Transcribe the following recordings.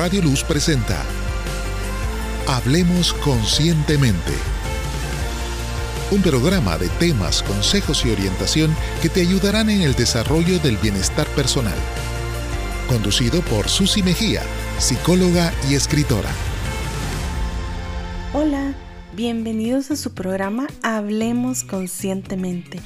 Radio Luz presenta Hablemos Conscientemente. Un programa de temas, consejos y orientación que te ayudarán en el desarrollo del bienestar personal. Conducido por Susi Mejía, psicóloga y escritora. Hola, bienvenidos a su programa Hablemos Conscientemente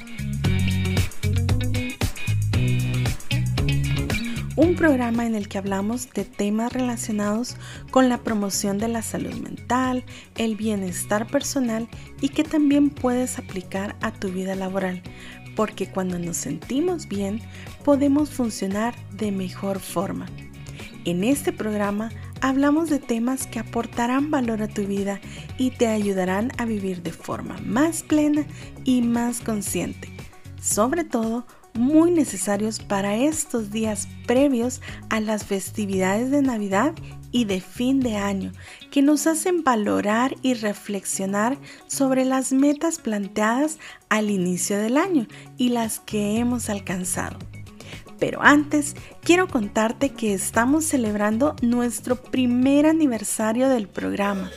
un programa en el que hablamos de temas relacionados con la promoción de la salud mental, el bienestar personal y que también puedes aplicar a tu vida laboral, porque cuando nos sentimos bien podemos funcionar de mejor forma. En este programa hablamos de temas que aportarán valor a tu vida y te ayudarán a vivir de forma más plena y más consciente. Sobre todo, muy necesarios para estos días previos a las festividades de Navidad y de fin de año, que nos hacen valorar y reflexionar sobre las metas planteadas al inicio del año y las que hemos alcanzado. Pero antes, quiero contarte que estamos celebrando nuestro primer aniversario del programa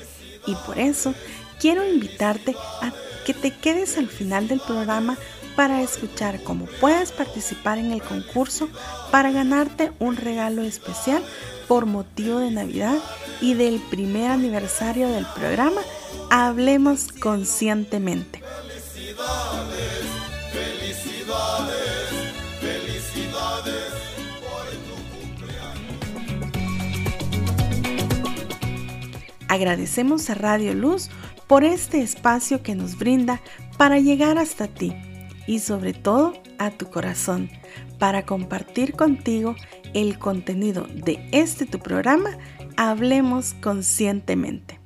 y por eso quiero invitarte a que te quedes al final del programa para escuchar cómo puedes participar en el concurso para ganarte un regalo especial por motivo de Navidad y del primer aniversario del programa Hablemos Conscientemente. Agradecemos a Radio Luz por este espacio que nos brinda para llegar hasta ti y sobre todo a tu corazón para compartir contigo el contenido de este tu programa Hablemos Conscientemente.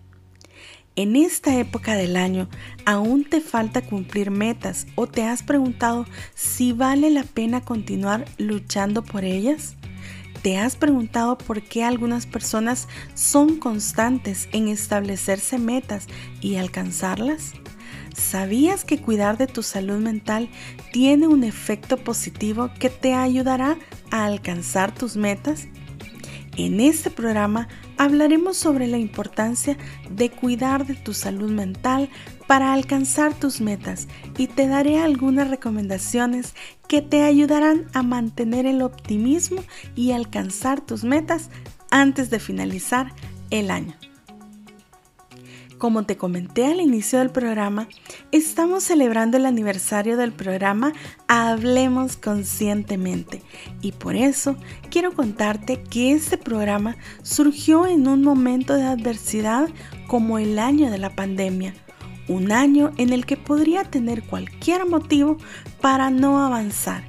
En esta época del año, ¿aún te falta cumplir metas o te has preguntado si vale la pena continuar luchando por ellas? ¿Te has preguntado por qué algunas personas son constantes en establecerse metas y alcanzarlas? ¿Sabías que cuidar de tu salud mental tiene un efecto positivo que te ayudará a alcanzar tus metas? En este programa hablaremos sobre la importancia de cuidar de tu salud mental para alcanzar tus metas y te daré algunas recomendaciones que te ayudarán a mantener el optimismo y alcanzar tus metas antes de finalizar el año. Como te comenté al inicio del programa, estamos celebrando el aniversario del programa Hablemos Conscientemente y por eso quiero contarte que este programa surgió en un momento de adversidad como el año de la pandemia, un año en el que podría tener cualquier motivo para no avanzar.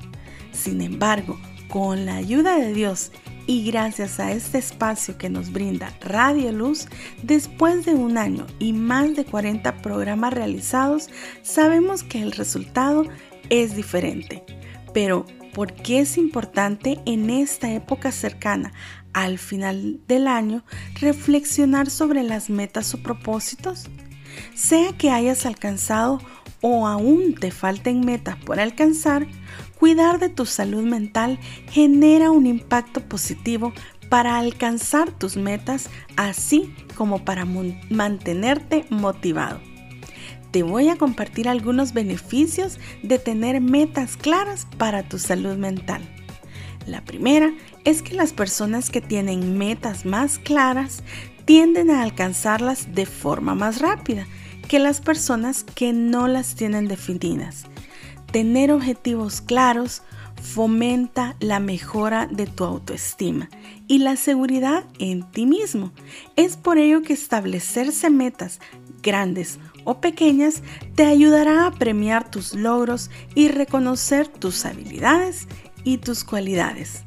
Sin embargo, con la ayuda de Dios y gracias a este espacio que nos brinda Radio Luz, después de un año y más de 40 programas realizados, sabemos que el resultado es diferente. Pero, ¿por qué es importante en esta época cercana al final del año reflexionar sobre las metas o propósitos? Sea que hayas alcanzado o aún te falten metas por alcanzar, Cuidar de tu salud mental genera un impacto positivo para alcanzar tus metas, así como para mantenerte motivado. Te voy a compartir algunos beneficios de tener metas claras para tu salud mental. La primera es que las personas que tienen metas más claras tienden a alcanzarlas de forma más rápida que las personas que no las tienen definidas. Tener objetivos claros fomenta la mejora de tu autoestima y la seguridad en ti mismo. Es por ello que establecerse metas grandes o pequeñas te ayudará a premiar tus logros y reconocer tus habilidades y tus cualidades.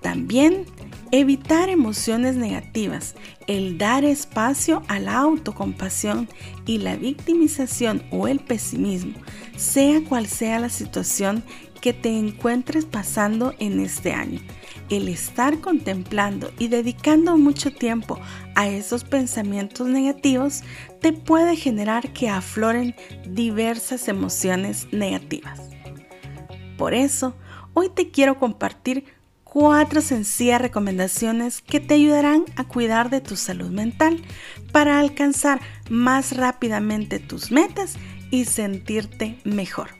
También evitar emociones negativas, el dar espacio a la autocompasión y la victimización o el pesimismo sea cual sea la situación que te encuentres pasando en este año. El estar contemplando y dedicando mucho tiempo a esos pensamientos negativos te puede generar que afloren diversas emociones negativas. Por eso, hoy te quiero compartir cuatro sencillas recomendaciones que te ayudarán a cuidar de tu salud mental para alcanzar más rápidamente tus metas y sentirte mejor.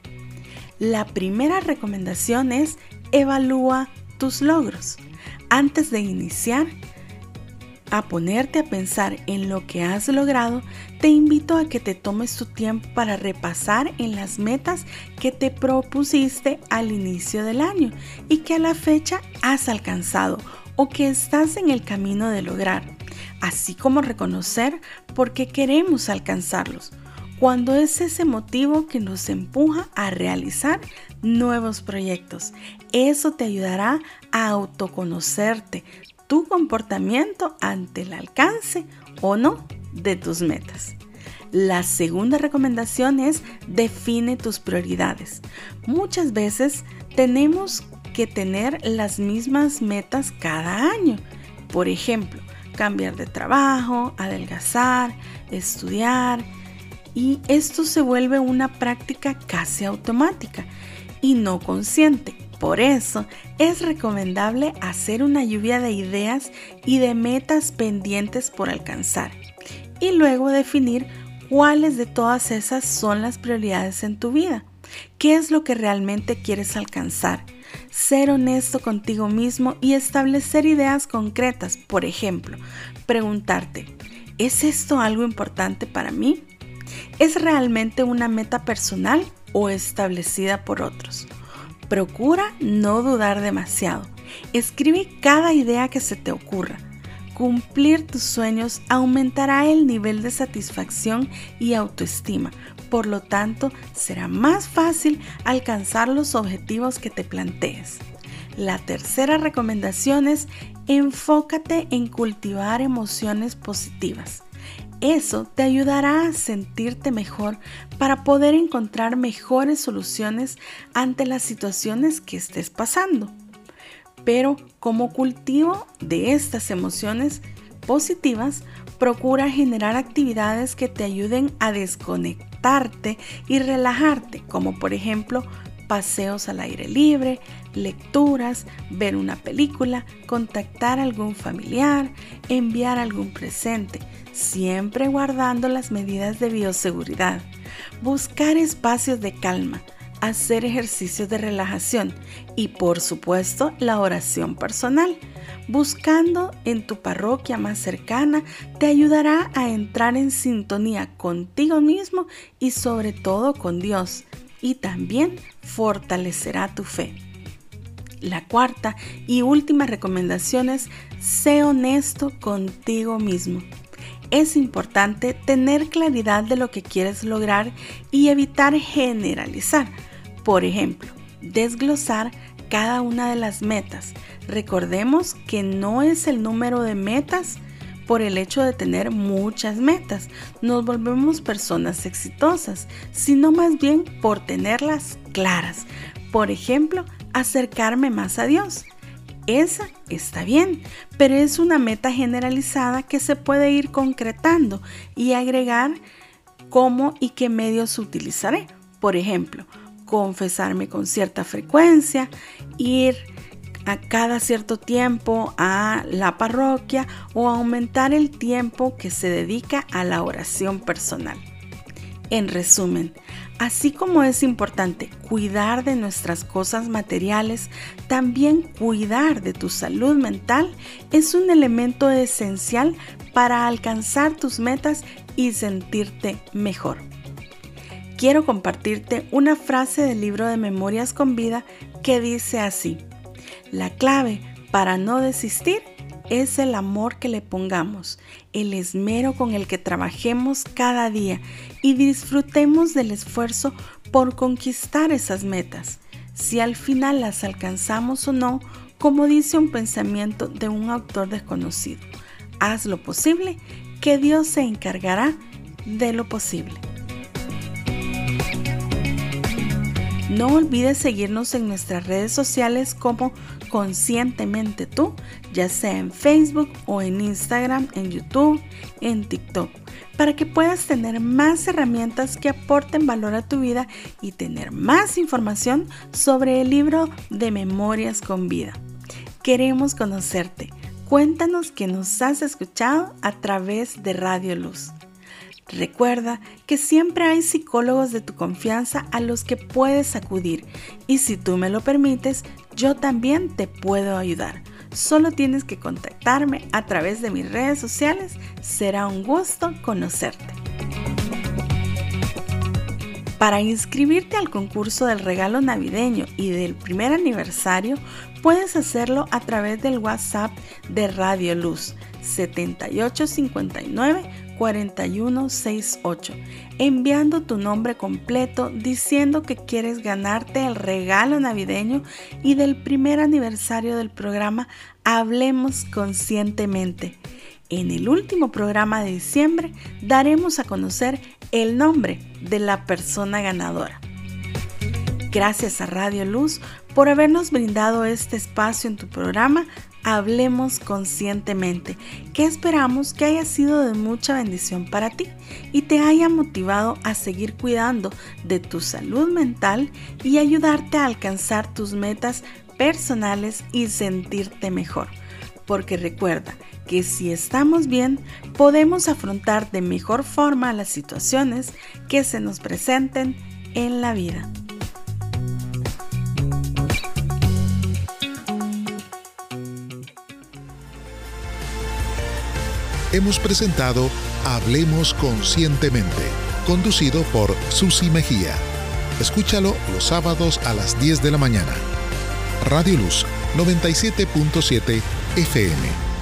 La primera recomendación es evalúa tus logros. Antes de iniciar a ponerte a pensar en lo que has logrado, te invito a que te tomes tu tiempo para repasar en las metas que te propusiste al inicio del año y que a la fecha has alcanzado o que estás en el camino de lograr, así como reconocer por qué queremos alcanzarlos, cuando es ese motivo que nos empuja a realizar nuevos proyectos. Eso te ayudará a autoconocerte, tu comportamiento ante el alcance o no de tus metas. La segunda recomendación es define tus prioridades. Muchas veces tenemos que tener las mismas metas cada año. Por ejemplo, cambiar de trabajo, adelgazar, estudiar. Y esto se vuelve una práctica casi automática y no consciente. Por eso es recomendable hacer una lluvia de ideas y de metas pendientes por alcanzar y luego definir cuáles de todas esas son las prioridades en tu vida. ¿Qué es lo que realmente quieres alcanzar? Ser honesto contigo mismo y establecer ideas concretas. Por ejemplo, preguntarte, ¿es esto algo importante para mí? ¿Es realmente una meta personal o establecida por otros? Procura no dudar demasiado. Escribe cada idea que se te ocurra. Cumplir tus sueños aumentará el nivel de satisfacción y autoestima. Por lo tanto, será más fácil alcanzar los objetivos que te plantees. La tercera recomendación es enfócate en cultivar emociones positivas. Eso te ayudará a sentirte mejor para poder encontrar mejores soluciones ante las situaciones que estés pasando. Pero como cultivo de estas emociones positivas, procura generar actividades que te ayuden a desconectarte y relajarte, como por ejemplo paseos al aire libre, lecturas, ver una película, contactar a algún familiar, enviar algún presente, siempre guardando las medidas de bioseguridad. Buscar espacios de calma, hacer ejercicios de relajación y por supuesto la oración personal. Buscando en tu parroquia más cercana te ayudará a entrar en sintonía contigo mismo y sobre todo con Dios y también fortalecerá tu fe. La cuarta y última recomendación es, sé honesto contigo mismo. Es importante tener claridad de lo que quieres lograr y evitar generalizar. Por ejemplo, desglosar cada una de las metas. Recordemos que no es el número de metas por el hecho de tener muchas metas. Nos volvemos personas exitosas, sino más bien por tenerlas claras. Por ejemplo, acercarme más a Dios. Esa está bien, pero es una meta generalizada que se puede ir concretando y agregar cómo y qué medios utilizaré. Por ejemplo, confesarme con cierta frecuencia, ir a cada cierto tiempo a la parroquia o aumentar el tiempo que se dedica a la oración personal. En resumen, así como es importante cuidar de nuestras cosas materiales, también cuidar de tu salud mental es un elemento esencial para alcanzar tus metas y sentirte mejor. Quiero compartirte una frase del libro de Memorias con Vida que dice así. La clave para no desistir es el amor que le pongamos, el esmero con el que trabajemos cada día y disfrutemos del esfuerzo por conquistar esas metas. Si al final las alcanzamos o no, como dice un pensamiento de un autor desconocido, haz lo posible, que Dios se encargará de lo posible. No olvides seguirnos en nuestras redes sociales como Conscientemente tú, ya sea en Facebook o en Instagram, en YouTube, en TikTok, para que puedas tener más herramientas que aporten valor a tu vida y tener más información sobre el libro de Memorias con Vida. queremos conocerte. Cuéntanos que nos has escuchado a través de Radio Luz. Recuerda que siempre hay psicólogos de tu confianza a los que puedes acudir y si tú me lo permites, yo también te puedo ayudar. Solo tienes que contactarme a través de mis redes sociales. Será un gusto conocerte. Para inscribirte al concurso del regalo navideño y del primer aniversario, puedes hacerlo a través del WhatsApp de Radio Luz 7859 4168, enviando tu nombre completo diciendo que quieres ganarte el regalo navideño y del primer aniversario del programa Hablemos Conscientemente. En el último programa de diciembre daremos a conocer el nombre de la persona ganadora. Gracias a Radio Luz por habernos brindado este espacio en tu programa Hablemos conscientemente, que esperamos que haya sido de mucha bendición para ti y te haya motivado a seguir cuidando de tu salud mental y ayudarte a alcanzar tus metas personales y sentirte mejor. Porque recuerda que si estamos bien, podemos afrontar de mejor forma las situaciones que se nos presenten en la vida. Hemos presentado Hablemos Conscientemente, conducido por Susi Mejía. Escúchalo los sábados a las 10 de la mañana. Radio Luz 97.7 FM.